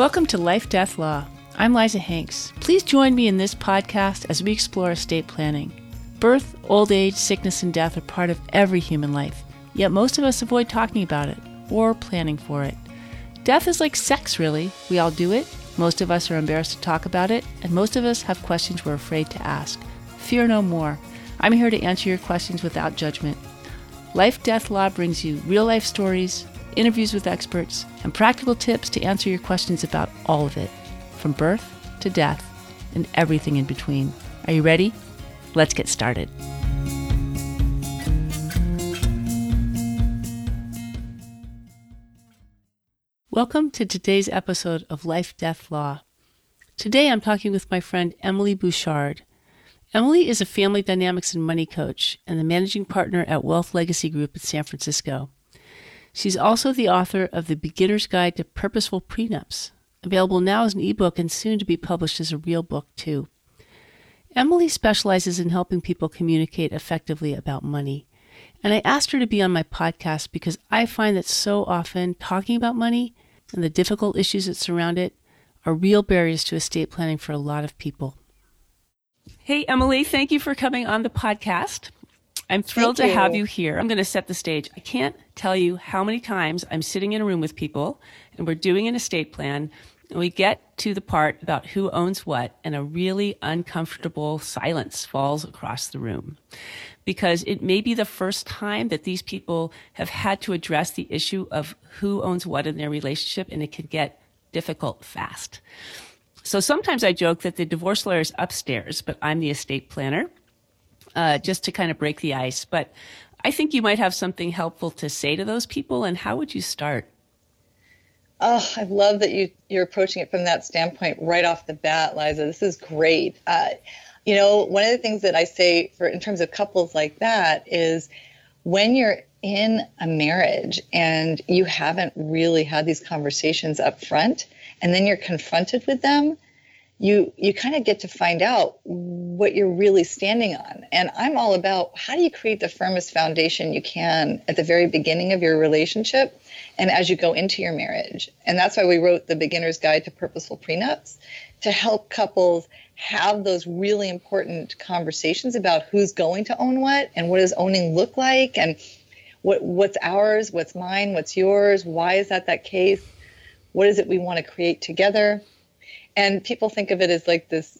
Welcome to Life Death Law. I'm Liza Hanks. Please join me in this podcast as we explore estate planning. Birth, old age, sickness, and death are part of every human life, yet most of us avoid talking about it or planning for it. Death is like sex, really. We all do it. Most of us are embarrassed to talk about it, and most of us have questions we're afraid to ask. Fear no more. I'm here to answer your questions without judgment. Life Death Law brings you real life stories, interviews with experts, and practical tips to answer your questions about all of it, from birth to death and everything in between. Are you ready? Let's get started. Welcome to today's episode of Life Death Law. Today I'm talking with my friend Emily Bouchard. Emily is a family dynamics and money coach and the managing partner at Wealth Legacy Group in San Francisco. She's also the author of The Beginner's Guide to Purposeful Prenups, available now as an ebook and soon to be published as a real book, too. Emily specializes in helping people communicate effectively about money. And I asked her to be on my podcast because I find that so often talking about money and the difficult issues that surround it are real barriers to estate planning for a lot of people. Hey, Emily, thank you for coming on the podcast. I'm thrilled to have you here. I'm going to set the stage. I can't tell you how many times I'm sitting in a room with people and we're doing an estate plan and we get to the part about who owns what and a really uncomfortable silence falls across the room because it may be the first time that these people have had to address the issue of who owns what in their relationship and it can get difficult fast. So sometimes I joke that the divorce lawyer is upstairs, but I'm the estate planner uh, just to kind of break the ice. But I think you might have something helpful to say to those people. And how would you start? Oh, I love that you you're approaching it from that standpoint right off the bat, Liza. This is great. Uh, you know, one of the things that I say for in terms of couples like that is when you're in a marriage and you haven't really had these conversations up front, and then you're confronted with them, you you kind of get to find out what you're really standing on. And i'm all about how do you create the firmest foundation you can at the very beginning of your relationship and as you go into your marriage. And that's why we wrote the beginner's guide to purposeful prenups to help couples have those really important conversations about who's going to own what and what does owning look like and what what's ours what's mine what's yours why is that that case what is it we want to create together and people think of it as like this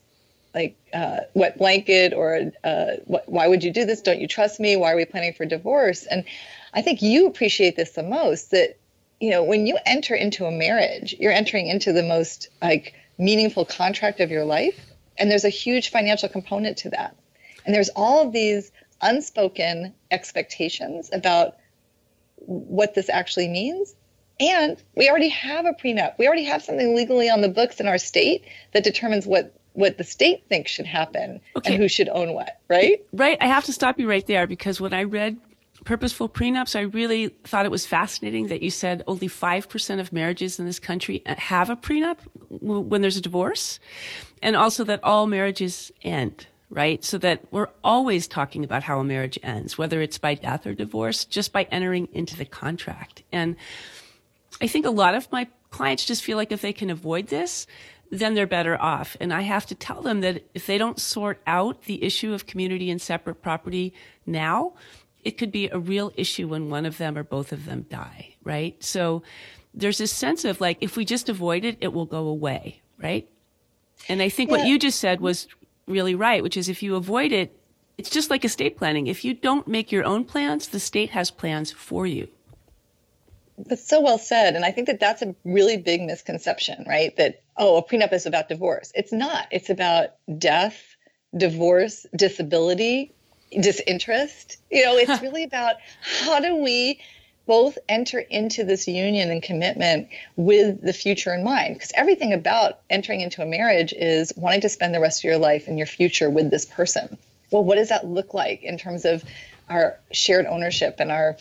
like uh, wet blanket or uh, why would you do this? Don't you trust me? Why are we planning for divorce? And i think you appreciate this the most that you know when you enter into a marriage you're entering into the most like meaningful contract of your life and there's a huge financial component to that. And there's all of these unspoken expectations about what this actually means and we already have a prenup. We already have something legally on the books in our state that determines what what the state thinks should happen okay. and who should own what, right? Right. I have to stop you right there because when I read purposeful prenups, I really thought it was fascinating that you said only 5% of marriages in this country uh, have a prenup when there's a divorce. And also that all marriages end, right? So that we're always talking about how a marriage ends, whether it's by death or divorce, just by entering into the contract. And I think a lot of my clients just feel like if they can avoid this, then they're better off. And I have to tell them that if they don't sort out the issue of community and separate property now, it could be a real issue when one of them or both of them die, right? So there's this sense of like, if we just avoid it, it will go away, right? And I think yeah. what you just said was really right, which is if you avoid it, it's just like estate planning. If you don't make your own plans, the state has plans for you. That's so well said. And I think that that's a really big misconception, right? That, oh, a prenup is about divorce. It's not. It's about death, divorce, disability, disinterest. You know, it's really about how do we both enter into this union and commitment with the future in mind? Because everything about entering into a marriage is wanting to spend the rest of your life and your future with this person. Well, what does that look like in terms of our shared ownership and our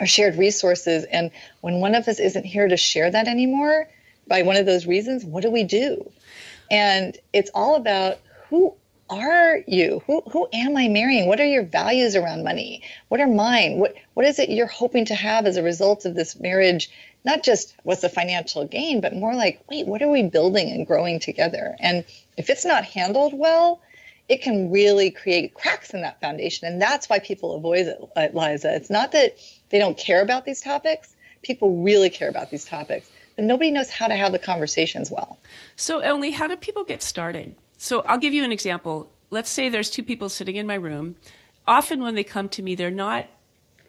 our shared resources. And when one of us isn't here to share that anymore, by one of those reasons, what do we do? And it's all about who are you? Who who am I marrying? What are your values around money? What are mine? What what is it you're hoping to have as a result of this marriage not just what's the financial gain, but more like, wait, what are we building and growing together? And if it's not handled well, it can really create cracks in that foundation. And that's why people avoid it, uh, Liza. It's not that they don't care about these topics, people really care about these topics, but nobody knows how to have the conversations well. So, Emily, how do people get started? So, I'll give you an example. Let's say there's two people sitting in my room. Often, when they come to me, they're not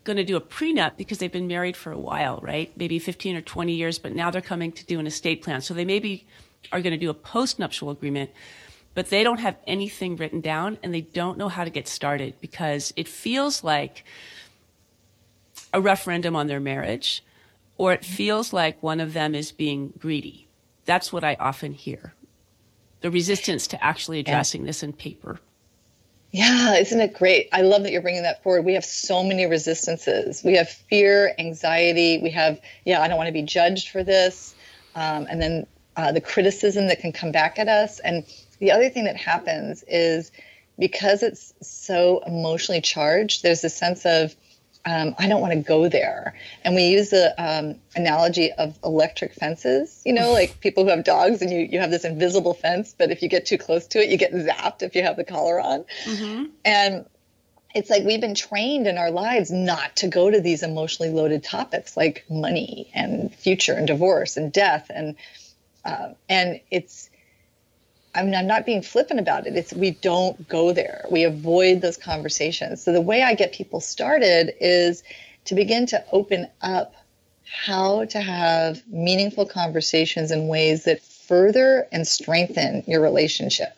going to do a prenup because they've been married for a while, right? Maybe 15 or 20 years, but now they're coming to do an estate plan. So, they maybe are going to do a postnuptial agreement but they don't have anything written down and they don't know how to get started because it feels like a referendum on their marriage or it feels like one of them is being greedy. That's what I often hear. The resistance to actually addressing yeah. this in paper. Yeah, isn't it great? I love that you're bringing that forward. We have so many resistances. We have fear, anxiety. We have, yeah, I don't want to be judged for this. Um, and then uh, the criticism that can come back at us. And the other thing that happens is because it's so emotionally charged, there's a sense of, um, I don't want to go there. And we use the um, analogy of electric fences, you know, like people who have dogs and you, you have this invisible fence, but if you get too close to it, you get zapped if you have the collar on. Mm-hmm. And it's like we've been trained in our lives not to go to these emotionally loaded topics like money and future and divorce and death. And, uh, and it's, I mean, I'm not being flippant about it. It's we don't go there. We avoid those conversations. So the way I get people started is to begin to open up how to have meaningful conversations in ways that further and strengthen your relationship.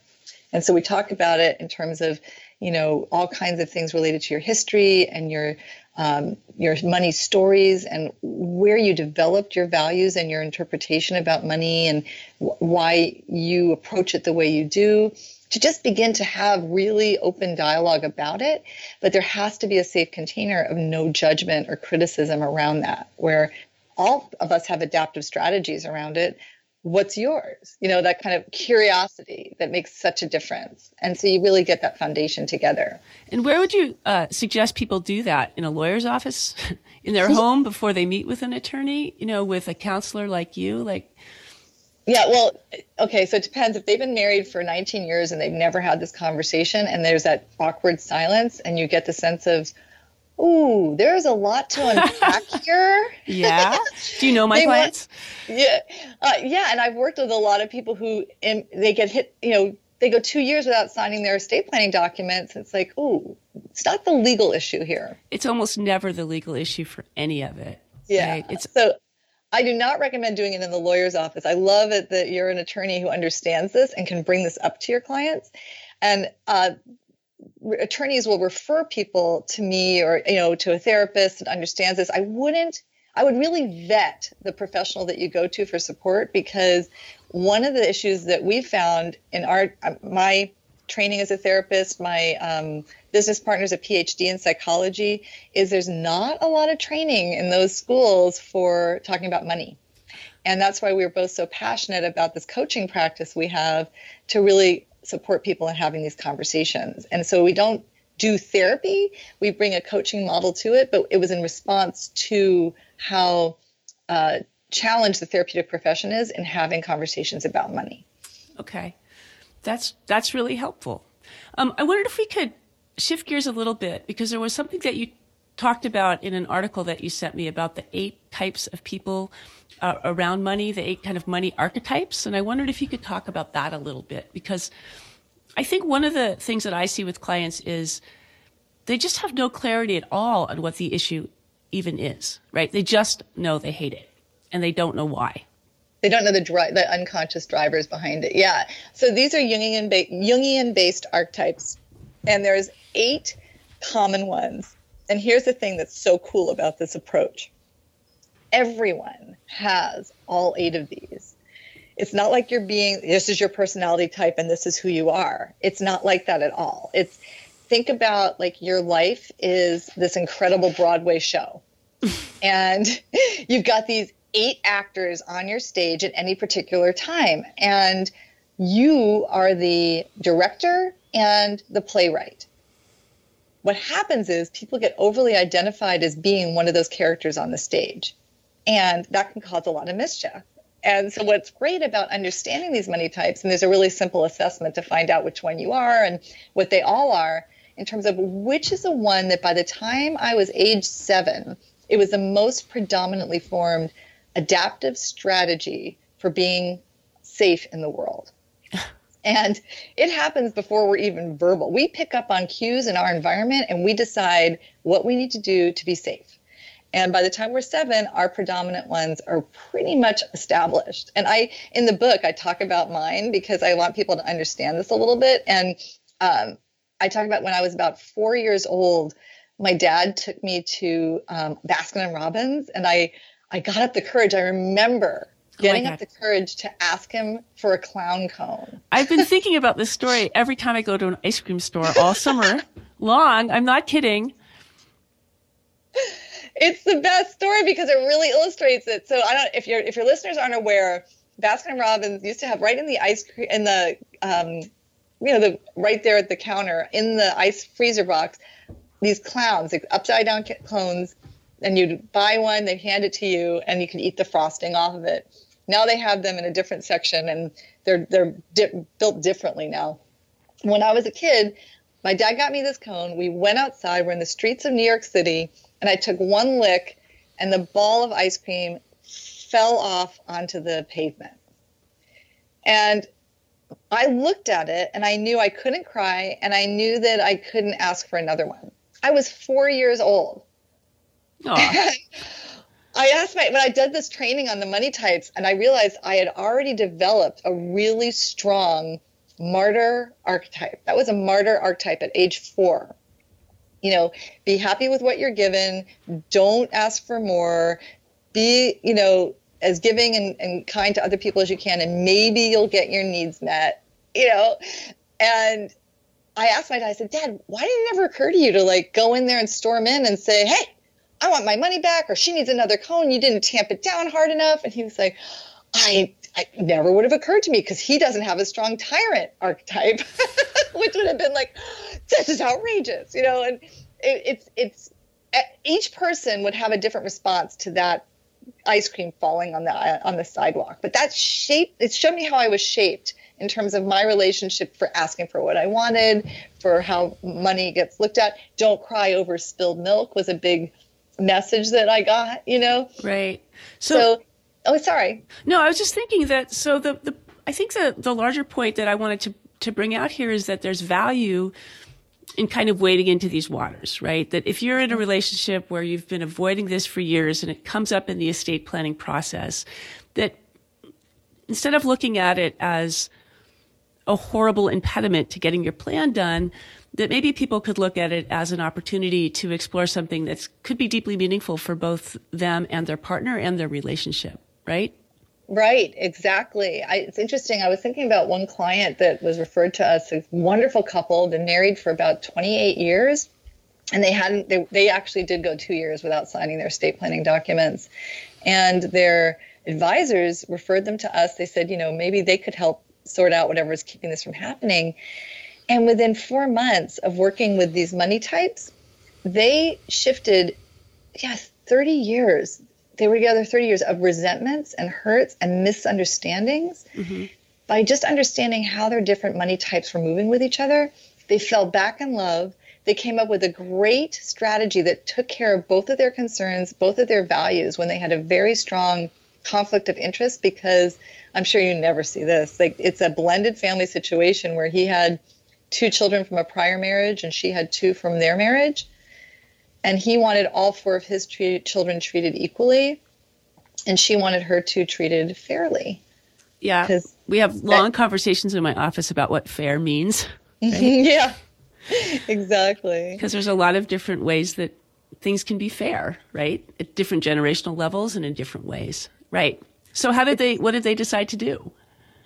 And so we talk about it in terms of, you know, all kinds of things related to your history and your um, your money stories and where you developed your values and your interpretation about money and w- why you approach it the way you do to just begin to have really open dialogue about it. But there has to be a safe container of no judgment or criticism around that where all of us have adaptive strategies around it what's yours? You know that kind of curiosity that makes such a difference. And so you really get that foundation together. And where would you uh, suggest people do that? In a lawyer's office? In their home before they meet with an attorney? You know with a counselor like you? Like yeah well okay so it depends. If they've been married for 19 years and they've never had this conversation and there's that awkward silence and you get the sense of Ooh, there's a lot to unpack here. yeah. Do you know my clients? Want, yeah. Uh, yeah. And I've worked with a lot of people who in, they get hit, you know, they go two years without signing their estate planning documents. It's like, ooh, it's not the legal issue here. It's almost never the legal issue for any of it. Yeah. Right? It's so I do not recommend doing it in the lawyer's office. I love it that you're an attorney who understands this and can bring this up to your clients. And uh, attorneys will refer people to me or you know to a therapist that understands this. I wouldn't i would really vet the professional that you go to for support because one of the issues that we found in our my training as a therapist my um, business partners a phd in psychology is there's not a lot of training in those schools for talking about money. And that's why we we're both so passionate about this coaching practice we have to really support people in having these conversations. And so we don't do therapy, we bring a coaching model to it, but it was in response to how uh, challenged the therapeutic profession is in having conversations about money. Okay. That's that's really helpful. Um, I wondered if we could shift gears a little bit because there was something that you talked about in an article that you sent me about the eight types of people uh, around money, the eight kind of money archetypes. And I wondered if you could talk about that a little bit because I think one of the things that I see with clients is they just have no clarity at all on what the issue even is, right? They just know they hate it and they don't know why. They don't know the dri- the unconscious drivers behind it. Yeah. So these are Jungian ba- Jungian based archetypes, and there's eight common ones. And here's the thing that's so cool about this approach everyone has all eight of these. It's not like you're being, this is your personality type and this is who you are. It's not like that at all. It's, think about like your life is this incredible Broadway show. and you've got these eight actors on your stage at any particular time. And you are the director and the playwright. What happens is people get overly identified as being one of those characters on the stage and that can cause a lot of mischief. And so, what's great about understanding these money types, and there's a really simple assessment to find out which one you are and what they all are, in terms of which is the one that by the time I was age seven, it was the most predominantly formed adaptive strategy for being safe in the world. and it happens before we're even verbal. We pick up on cues in our environment and we decide what we need to do to be safe. And by the time we're seven, our predominant ones are pretty much established. And I, in the book, I talk about mine because I want people to understand this a little bit. And um, I talk about when I was about four years old, my dad took me to um, Baskin and Robbins, and I, I got up the courage. I remember oh getting oh up the courage to ask him for a clown cone. I've been thinking about this story every time I go to an ice cream store all summer long. I'm not kidding it's the best story because it really illustrates it. So I don't if your if your listeners aren't aware, Baskin Robbins used to have right in the ice cream in the um, you know the right there at the counter in the ice freezer box these clowns, like upside down clones, and you'd buy one, they'd hand it to you, and you could eat the frosting off of it. Now they have them in a different section, and they're they're di- built differently now. When I was a kid, my dad got me this cone. We went outside. We're in the streets of New York City and I took one lick, and the ball of ice cream fell off onto the pavement. And I looked at it and I knew I couldn't cry and I knew that I couldn't ask for another one. I was four years old. I asked my when I did this training on the money types and I realized I had already developed a really strong martyr archetype. That was a martyr archetype at age four you know, be happy with what you're given. Don't ask for more. Be, you know, as giving and, and kind to other people as you can, and maybe you'll get your needs met, you know. And I asked my dad, I said, Dad, why did it never occur to you to like go in there and storm in and say, Hey, I want my money back, or she needs another cone. You didn't tamp it down hard enough. And he was like, I, I never would have occurred to me because he doesn't have a strong tyrant archetype, which would have been like, this is outrageous, you know, and it, it's it's each person would have a different response to that ice cream falling on the on the sidewalk. But that shape it showed me how I was shaped in terms of my relationship for asking for what I wanted, for how money gets looked at. Don't cry over spilled milk was a big message that I got, you know. Right. So, so oh sorry. No, I was just thinking that so the the I think the the larger point that I wanted to to bring out here is that there's value in kind of wading into these waters, right? That if you're in a relationship where you've been avoiding this for years and it comes up in the estate planning process, that instead of looking at it as a horrible impediment to getting your plan done, that maybe people could look at it as an opportunity to explore something that could be deeply meaningful for both them and their partner and their relationship, right? Right, exactly. I, it's interesting. I was thinking about one client that was referred to us, a wonderful couple, been married for about 28 years, and they hadn't. They, they actually did go two years without signing their estate planning documents, and their advisors referred them to us. They said, you know, maybe they could help sort out whatever is keeping this from happening. And within four months of working with these money types, they shifted, yes, 30 years they were together 30 years of resentments and hurts and misunderstandings. Mm-hmm. By just understanding how their different money types were moving with each other, they fell back in love. They came up with a great strategy that took care of both of their concerns, both of their values when they had a very strong conflict of interest because I'm sure you never see this. Like it's a blended family situation where he had two children from a prior marriage and she had two from their marriage and he wanted all four of his children treated equally and she wanted her two treated fairly. Yeah we have long that, conversations in my office about what fair means right? yeah exactly. Because there's a lot of different ways that things can be fair right? At different generational levels and in different ways right? So how did they what did they decide to do?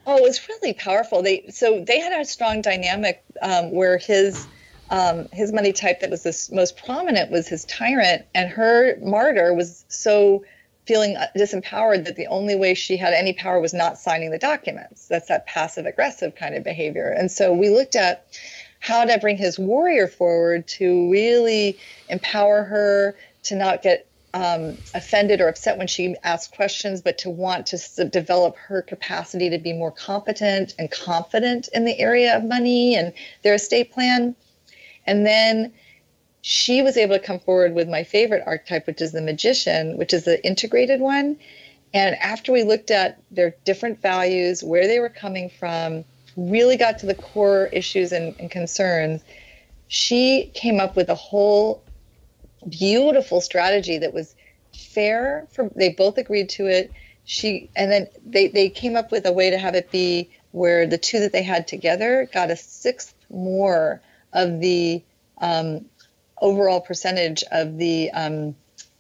Oh it was really powerful. They so they had a strong dynamic um, where his um, his money type that was the most prominent was his tyrant, and her martyr was so feeling uh, disempowered that the only way she had any power was not signing the documents. That's that passive aggressive kind of behavior. And so we looked at how to bring his warrior forward to really empower her to not get um, offended or upset when she asked questions, but to want to s- develop her capacity to be more competent and confident in the area of money and their estate plan. And then she was able to come forward with my favorite archetype, which is the magician, which is the integrated one. And after we looked at their different values, where they were coming from, really got to the core issues and, and concerns, she came up with a whole beautiful strategy that was fair for they both agreed to it she and then they they came up with a way to have it be where the two that they had together got a sixth more of the um, overall percentage of the um,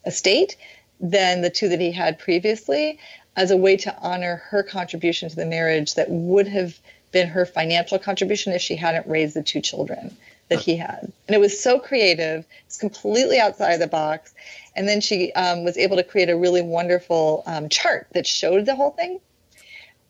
estate than the two that he had previously as a way to honor her contribution to the marriage that would have been her financial contribution if she hadn't raised the two children that he had. And it was so creative, it's completely outside the box. And then she um, was able to create a really wonderful um, chart that showed the whole thing.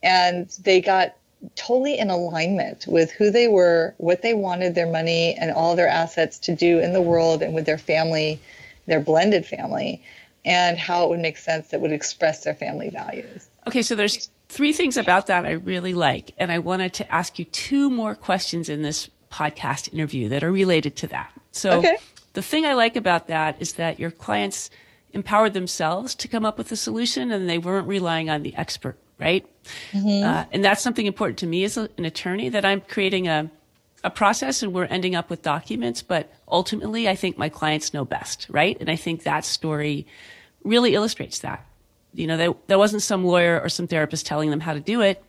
And they got totally in alignment with who they were, what they wanted their money and all their assets to do in the world and with their family, their blended family, and how it would make sense that would express their family values. Okay, so there's three things about that I really like, and I wanted to ask you two more questions in this podcast interview that are related to that. So Okay. the thing I like about that is that your clients empowered themselves to come up with a solution and they weren't relying on the expert, right? Uh, and that's something important to me as a, an attorney that I'm creating a, a process and we're ending up with documents, but ultimately I think my clients know best, right? And I think that story really illustrates that. You know, there, there wasn't some lawyer or some therapist telling them how to do it.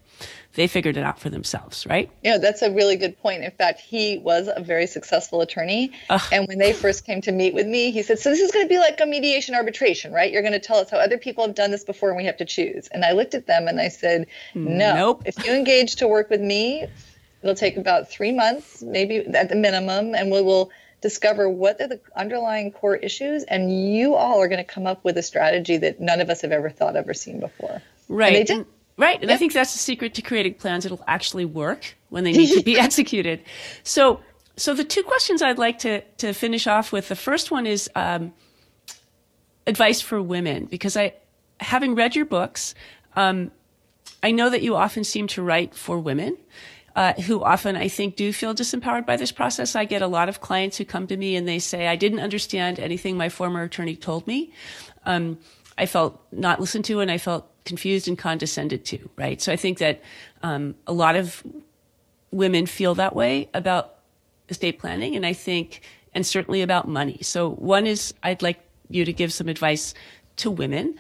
They figured it out for themselves, right? Yeah, that's a really good point. In fact, he was a very successful attorney. And when they first came to meet with me, he said, So this is going to be like a mediation arbitration, right? You're going to tell us how other people have done this before and we have to choose. And I looked at them and I said, No. Nope. If you engage to work with me, it'll take about three months, maybe at the minimum, and we will discover what are the underlying core issues. And you all are going to come up with a strategy that none of us have ever thought of or seen before. Right. And they did. Right. And I think that's the secret to creating plans. that'll actually work when they need to be executed. So, so the two questions I'd like to, to finish off with, the first one is, um, advice for women, because I, having read your books, um, I know that you often seem to write for women. Uh, who often I think do feel disempowered by this process. I get a lot of clients who come to me and they say, I didn't understand anything my former attorney told me. Um, I felt not listened to and I felt confused and condescended to, right? So I think that um, a lot of women feel that way about estate planning and I think, and certainly about money. So one is I'd like you to give some advice to women.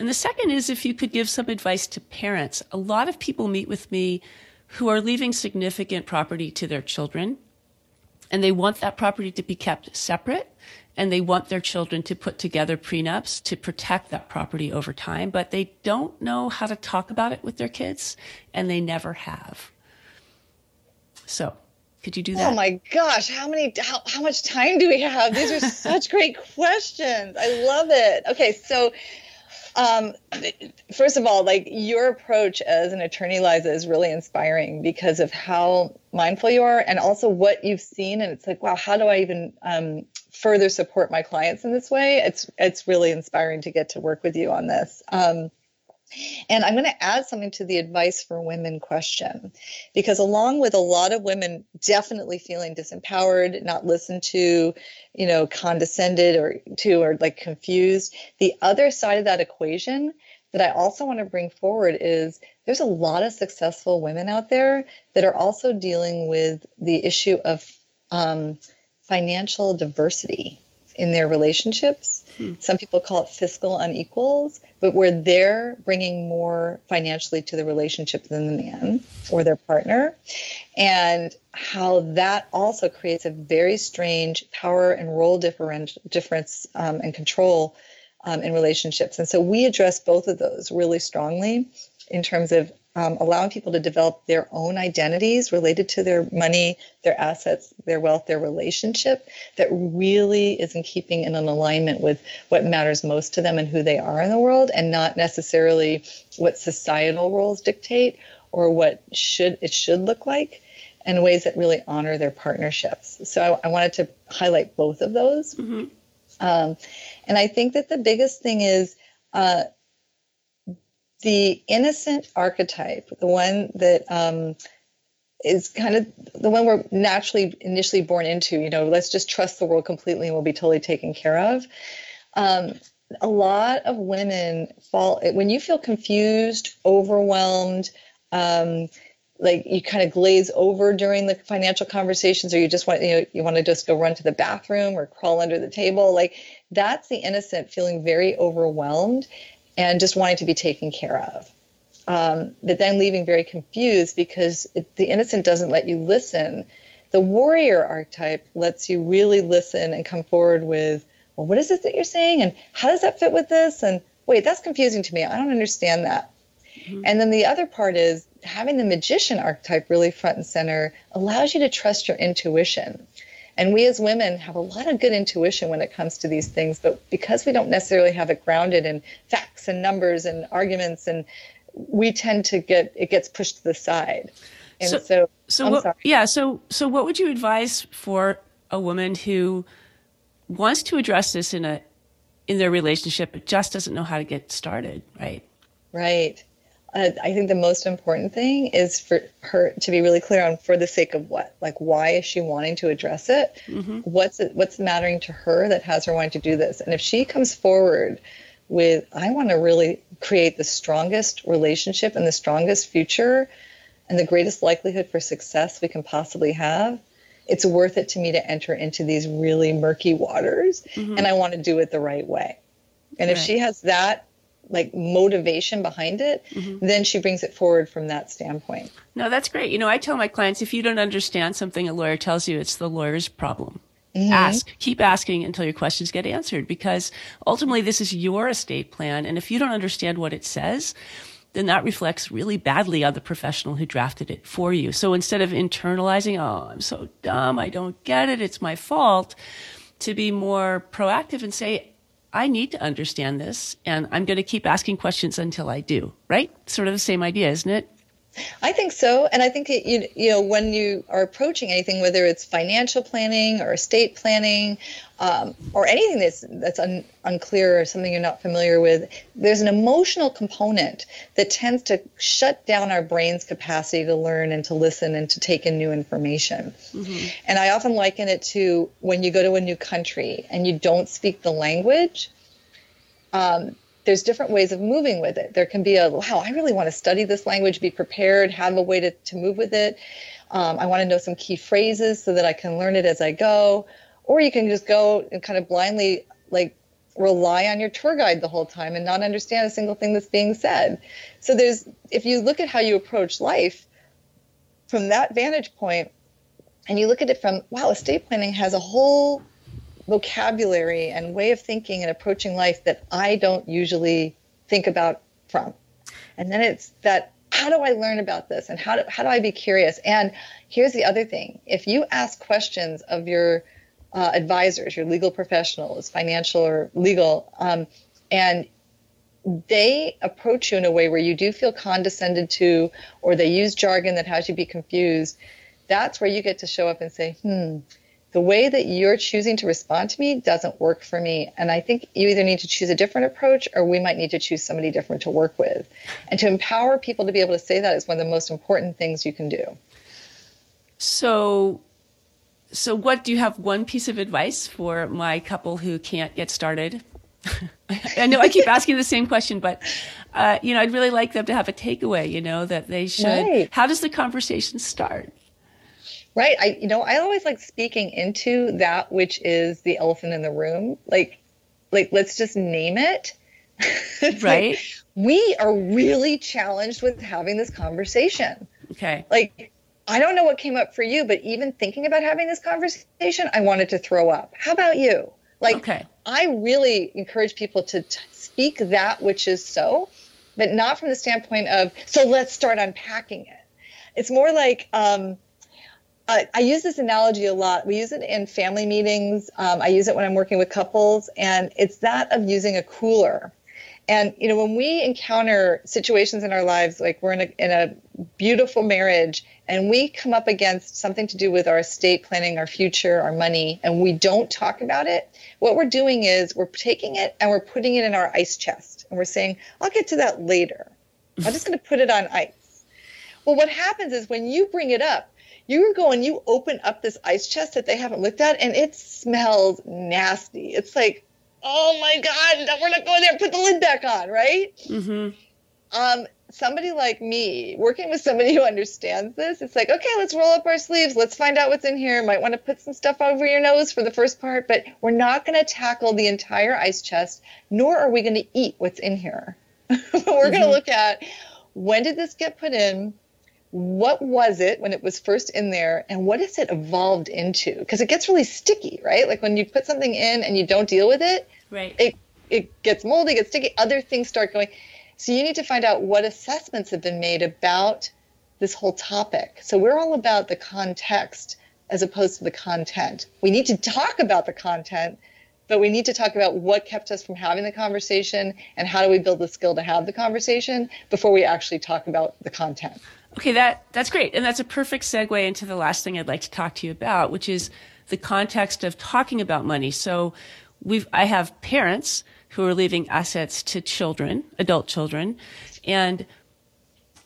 And the second is if you could give some advice to parents. A lot of people meet with me who are leaving significant property to their children and they want that property to be kept separate and they want their children to put together prenups to protect that property over time, but they don't know how to talk about it with their kids and they never have. So, could you do that? Oh my gosh, how many how, how much time do we have? These are such great questions. I love it. Okay, so um, first of all, like your approach as an attorney, Liza, is really inspiring because of how mindful you are and also what you've seen. And it's like, wow, how do I even um, further support my clients in this way? It's it's really inspiring to get to work with you on this. Um, and I'm going to add something to the advice for women question, because along with a lot of women definitely feeling disempowered, not listened to, you know, condescended or to, or like confused, the other side of that equation that I also want to bring forward is there's a lot of successful women out there that are also dealing with the issue of um, financial diversity in their relationships. Some people call it fiscal unequals, but where they're bringing more financially to the relationship than the man or their partner, and how that also creates a very strange power and role different, difference um, and control um, in relationships. And so we address both of those really strongly in terms of um, allowing people to develop their own identities related to their money, their assets, their wealth, their relationship that really is in keeping and in alignment with what matters most to them and who they are in the world and not necessarily what societal roles dictate or what should it should look like in ways that really honor their partnerships. So I, I wanted to highlight both of those. Um, and I think that the biggest thing is uh, the innocent archetype, the one that um, is kind of the one we're naturally initially born into. You know, let's just trust the world completely and we'll be totally taken care of. Um, a lot of women fall when you feel confused, overwhelmed, um, like you kind of glaze over during the financial conversations, or you just want you know you want to just go run to the bathroom or crawl under the table. Like that's the innocent feeling very overwhelmed and just wanting to be taken care of. Um, but then leaving very confused because it, the innocent doesn't let you listen. The warrior archetype lets you really listen and come forward with well, what is it that you're saying? And how does that fit with this? And wait, that's confusing to me. I don't understand that. Mm-hmm. And then the other part is having the magician archetype really front and center allows you to trust your intuition. And we as women have a lot of good intuition when it comes to these things, but because we don't necessarily have it grounded in facts and numbers and arguments, and we tend to get it gets pushed to the side. And so, so, so what, yeah. So, so what would you advise for a woman who wants to address this in a in their relationship, but just doesn't know how to get started, right? Right. Uh, I think the most important thing is for her to be really clear on for the sake of what, like why is she wanting to address it? Mm-hmm. What's it, what's mattering to her that has her wanting to do this? And if she comes forward with, I want to really create the strongest relationship and the strongest future, and the greatest likelihood for success we can possibly have, it's worth it to me to enter into these really murky waters mm-hmm. and I want to do it the right way. And right. if she has that like motivation behind it, mm-hmm. then she brings it forward from that standpoint. No, that's great. You know, I tell my clients if you don't understand something a lawyer tells you, it's the lawyer's problem. Mm-hmm. Ask, keep asking until your questions get answered because ultimately this is your estate plan. And if you don't understand what it says, then that reflects really badly on the professional who drafted it for you. So instead of internalizing, oh, I'm so dumb, I don't get it, it's my fault, to be more proactive and say, I need to understand this and I'm going to keep asking questions until I do, right? Sort of the same idea, isn't it? I think so, and I think it, you you know when you are approaching anything, whether it's financial planning or estate planning, um, or anything that's that's un, unclear or something you're not familiar with, there's an emotional component that tends to shut down our brain's capacity to learn and to listen and to take in new information. Mm-hmm. And I often liken it to when you go to a new country and you don't speak the language. Um, there's different ways of moving with it. There can be a, wow, I really want to study this language, be prepared, have a way to, to move with it. Um, I want to know some key phrases so that I can learn it as I go. Or you can just go and kind of blindly, like, rely on your tour guide the whole time and not understand a single thing that's being said. So there's, if you look at how you approach life from that vantage point, and you look at it from, wow, estate planning has a whole vocabulary and way of thinking and approaching life that I don't usually think about from. And then it's that how do I learn about this and how do, how do I be curious? And here's the other thing if you ask questions of your uh, advisors, your legal professionals, financial or legal, um, and they approach you in a way where you do feel condescended to, or they use jargon that has you be confused, that's where you get to show up and say, hmm, the way that you're choosing to respond to me doesn't work for me. And I think you either need to choose a different approach or we might need to choose somebody different to work with. And to empower people to be able to say that is one of the most important things you can do. So, so what do you have one piece of advice for my couple who can't get started? I know I keep asking the same question, but uh, you know, I'd really like them to have a takeaway. You know, that they should. Right. How does the conversation start? Right. I, you know, I always like speaking into that which is the elephant in the room. Like, like let's just name it. right. Like, we are really challenged with having this conversation. Okay. Like, I don't know what came up for you, but even thinking about having this conversation, I wanted to throw up. How about you? Like, okay. I really encourage people to t- speak that which is so, but not from the standpoint of, so let's start unpacking it. It's more like, um, uh, I use this analogy a lot. We use it in family meetings. Um, I use it when I'm working with couples, and it's that of using a cooler. And you know, when we encounter situations in our lives, like we're in a in a beautiful marriage, and we come up against something to do with our estate planning, our future, our money, and we don't talk about it, what we're doing is we're taking it and we're putting it in our ice chest, and we're saying, "I'll get to that later. I'm just going to put it on ice." Well, what happens is when you bring it up, you're going, you open up this ice chest that they haven't looked at, and it smells nasty. It's like oh my God, we're not going there. Put the lid back on, right? Mm-hmm. Um, somebody like me, working with somebody who understands this, it's like, okay, let's roll up our sleeves. Let's find out what's in here. Might want to put some stuff over your nose for the first part, but we're not going to tackle the entire ice chest, nor are we going to eat what's in here. we're mm-hmm. going to look at when did this get put in? What was it when it was first in there and what has it evolved into? Because it gets really sticky right? Like when you put something in and you don't deal with it right. it it gets moldy gets sticky other things start going. So you need to find out what assessments have been made about this whole topic. So we're all about the context as opposed to the content. We need to talk about the content but we need to talk about what kept us from having the conversation and how do we build the skill to have the conversation before we actually talk about the content Okay, that that's great, and that's a perfect segue into the last thing I'd like to talk to you about, which is the context of talking about money. So, we've I have parents who are leaving assets to children, adult children, and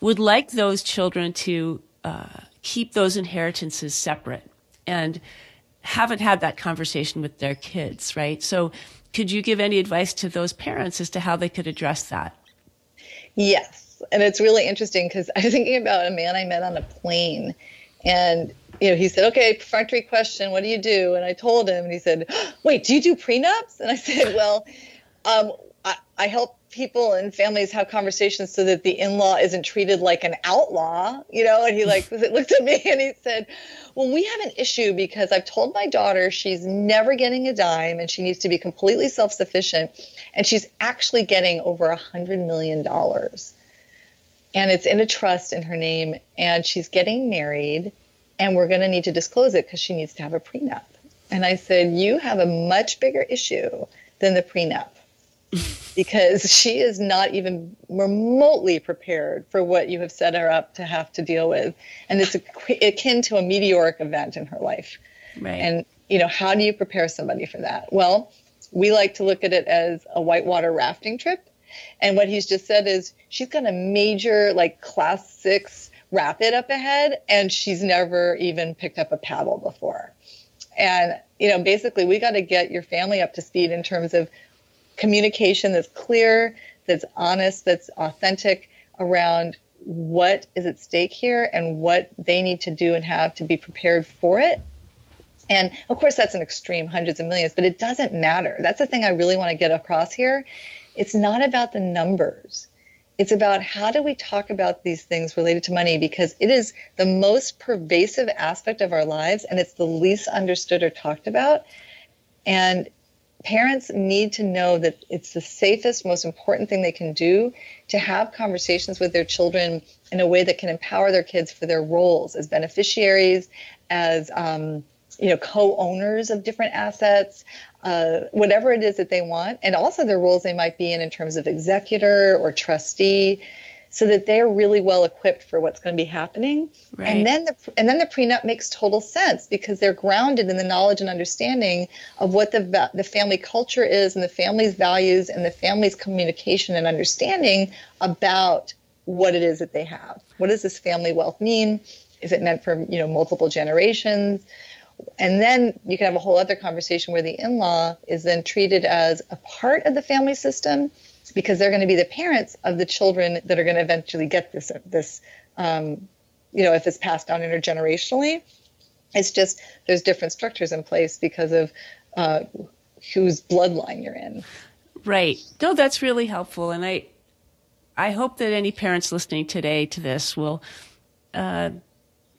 would like those children to uh, keep those inheritances separate, and haven't had that conversation with their kids, right? So, could you give any advice to those parents as to how they could address that? Yes and it's really interesting because I was thinking about a man I met on a plane, and you know, he said, "Okay, perfunctory question. What do you do?" And I told him, and he said, "Wait, do you do prenups?" And I said, "Well, um, I, I help people and families have conversations so that the in-law isn't treated like an outlaw, you know." And he like looked at me and he said, "Well, we have an issue because I've told my daughter she's never getting a dime and she needs to be completely self-sufficient, and she's actually getting over a hundred million dollars." And it's in a trust in her name and she's getting married and we're going to need to disclose it because she needs to have a prenup. And i said you have a much bigger issue than the prenup. Because she is not even remotely prepared for what you have set her up to have to deal with. And it's akin to a meteoric event in her life. Right. and you know how do you prepare somebody for that? Well we like to look at it as a whitewater rafting trip and what he's just said is she's got a major like class six rapid up ahead, and she's never even picked up a paddle before. And you know, basically, we got to get your family up to speed in terms of communication that's clear, that's honest, that's authentic around what is at stake here and what they need to do and have to be prepared for it. And of course, that's an extreme, hundreds of millions, but it doesn't matter. That's the thing I really want to get across here it's not about the numbers. It's about how do we talk about these things related to money because it is the most pervasive aspect of our lives and it's the least understood or talked about. And parents need to know that it's the safest, most important thing they can do to have conversations with their children in a way that can empower their kids for their roles as beneficiaries, as um, you know, co-owners of different assets, uh, whatever it is that they want, and also the roles they might be in in terms of executor or trustee, so that they're really well equipped for what's going to be happening. Right. And then the and then the prenup makes total sense because they're grounded in the knowledge and understanding of what the the family culture is and the family's values and the family's communication and understanding about what it is that they have. What does this family wealth mean? Is it meant for you know multiple generations? And then you can have a whole other conversation where the in law is then treated as a part of the family system because they're going to be the parents of the children that are going to eventually get this, this um, you know, if it's passed down intergenerationally. It's just there's different structures in place because of uh, whose bloodline you're in. Right. No, that's really helpful. And I, I hope that any parents listening today to this will uh,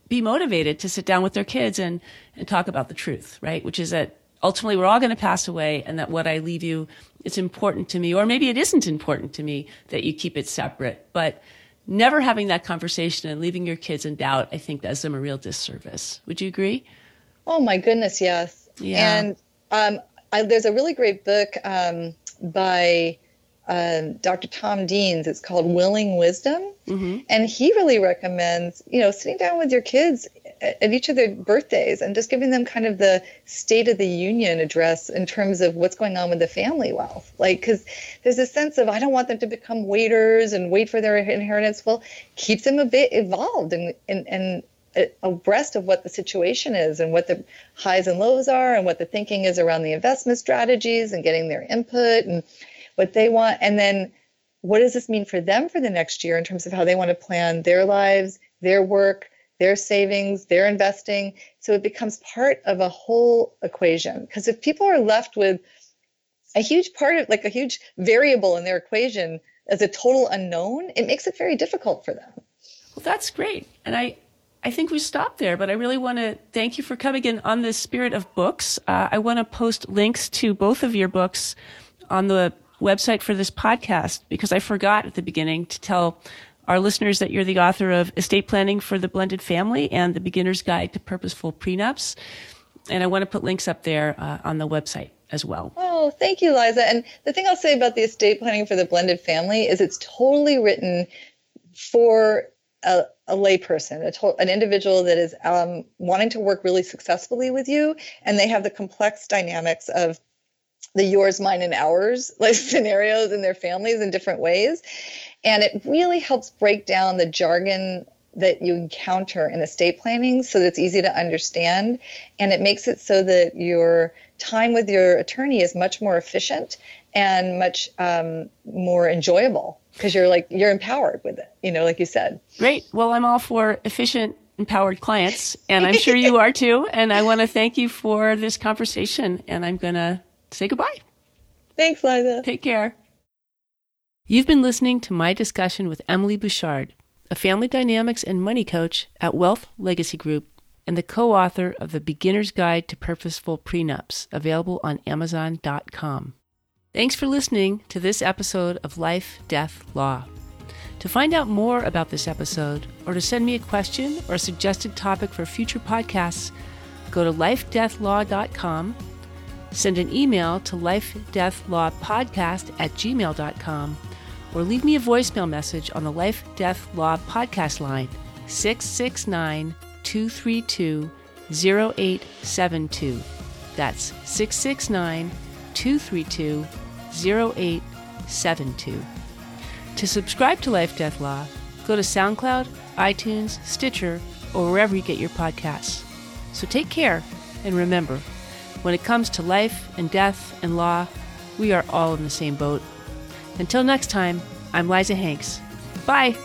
be motivated to sit down with their kids and, and talk about the truth, right? Which is that ultimately we're all going to pass away and that what I leave you, it's important to me, or maybe it isn't important to me that you keep it separate. But never having that conversation and leaving your kids in doubt, I think does them a real disservice. Would you agree? Oh my goodness, yes. Yeah. And um, I, there's a really great book um, by um, Dr. Tom Deans. It's called Willing Wisdom. Mm-hmm. And he really recommends, you know, sitting down with your kids at, at each of their birthdays and just giving them kind of the State of the Union address in terms of what's going on with the family wealth. Like, because there's a sense of, I don't want them to become waiters and wait for their inheritance. Well, keep them a bit evolved and, and, and abreast of what the situation is and what the highs and lows are and what the thinking is around the investment strategies and getting their input and what they want. And then what does this mean for them for the next year in terms of how they want to plan their lives, their work, their savings, their investing? So it becomes part of a whole equation. Because if people are left with a huge part of, like a huge variable in their equation as a total unknown, it makes it very difficult for them. Well, that's great. And I, I think we stopped there, but I really want to thank you for coming in on the spirit of books. Uh, I want to post links to both of your books on the website for this podcast because I forgot at the beginning to tell our listeners that you're the author of Estate Planning for the Blended Family and The Beginner's Guide to Purposeful Prenups. And I want to put links up there uh, on the website as well. Oh, thank you, Liza. And the thing I'll say about the estate planning for the blended family is it's totally written for a, a layperson, to- an individual that is um, wanting to work really successfully with you, and they have the complex dynamics of the yours, mine, and ours like scenarios in their families in different ways. And it really helps break down the jargon that you encounter in estate planning so that it's easy to understand. And it makes it so that your time with your attorney is much more efficient and much um, more enjoyable because you're like, you're empowered with it, you know, like you said. Great. Well, I'm all for efficient empowered clients and I'm sure you are too. And I want to thank you for this conversation and I'm going to say goodbye. Thanks, Liza. Take care. You've been listening to my discussion with Emily Bouchard, a family dynamics and money coach at Wealth Legacy Group and the co author of The Beginner's Guide to Purposeful Prenups, available on Amazon.com. Thanks for listening to this episode of Life, Death, Law. To find out more about this episode, or to send me a question or a suggested topic for future podcasts, go to lifedeathlaw.com Send an email to lifedeathlawpodcast at gmail.com or leave me a voicemail message on the Life Death Law podcast line 669 232 0872. That's 669 232 0872. To subscribe to Life Death Law, go to SoundCloud, iTunes, Stitcher, or wherever you get your podcasts. So take care and remember, when it comes to life and death and law, we are all in the same boat. Until next time, I'm Liza Hanks. Bye.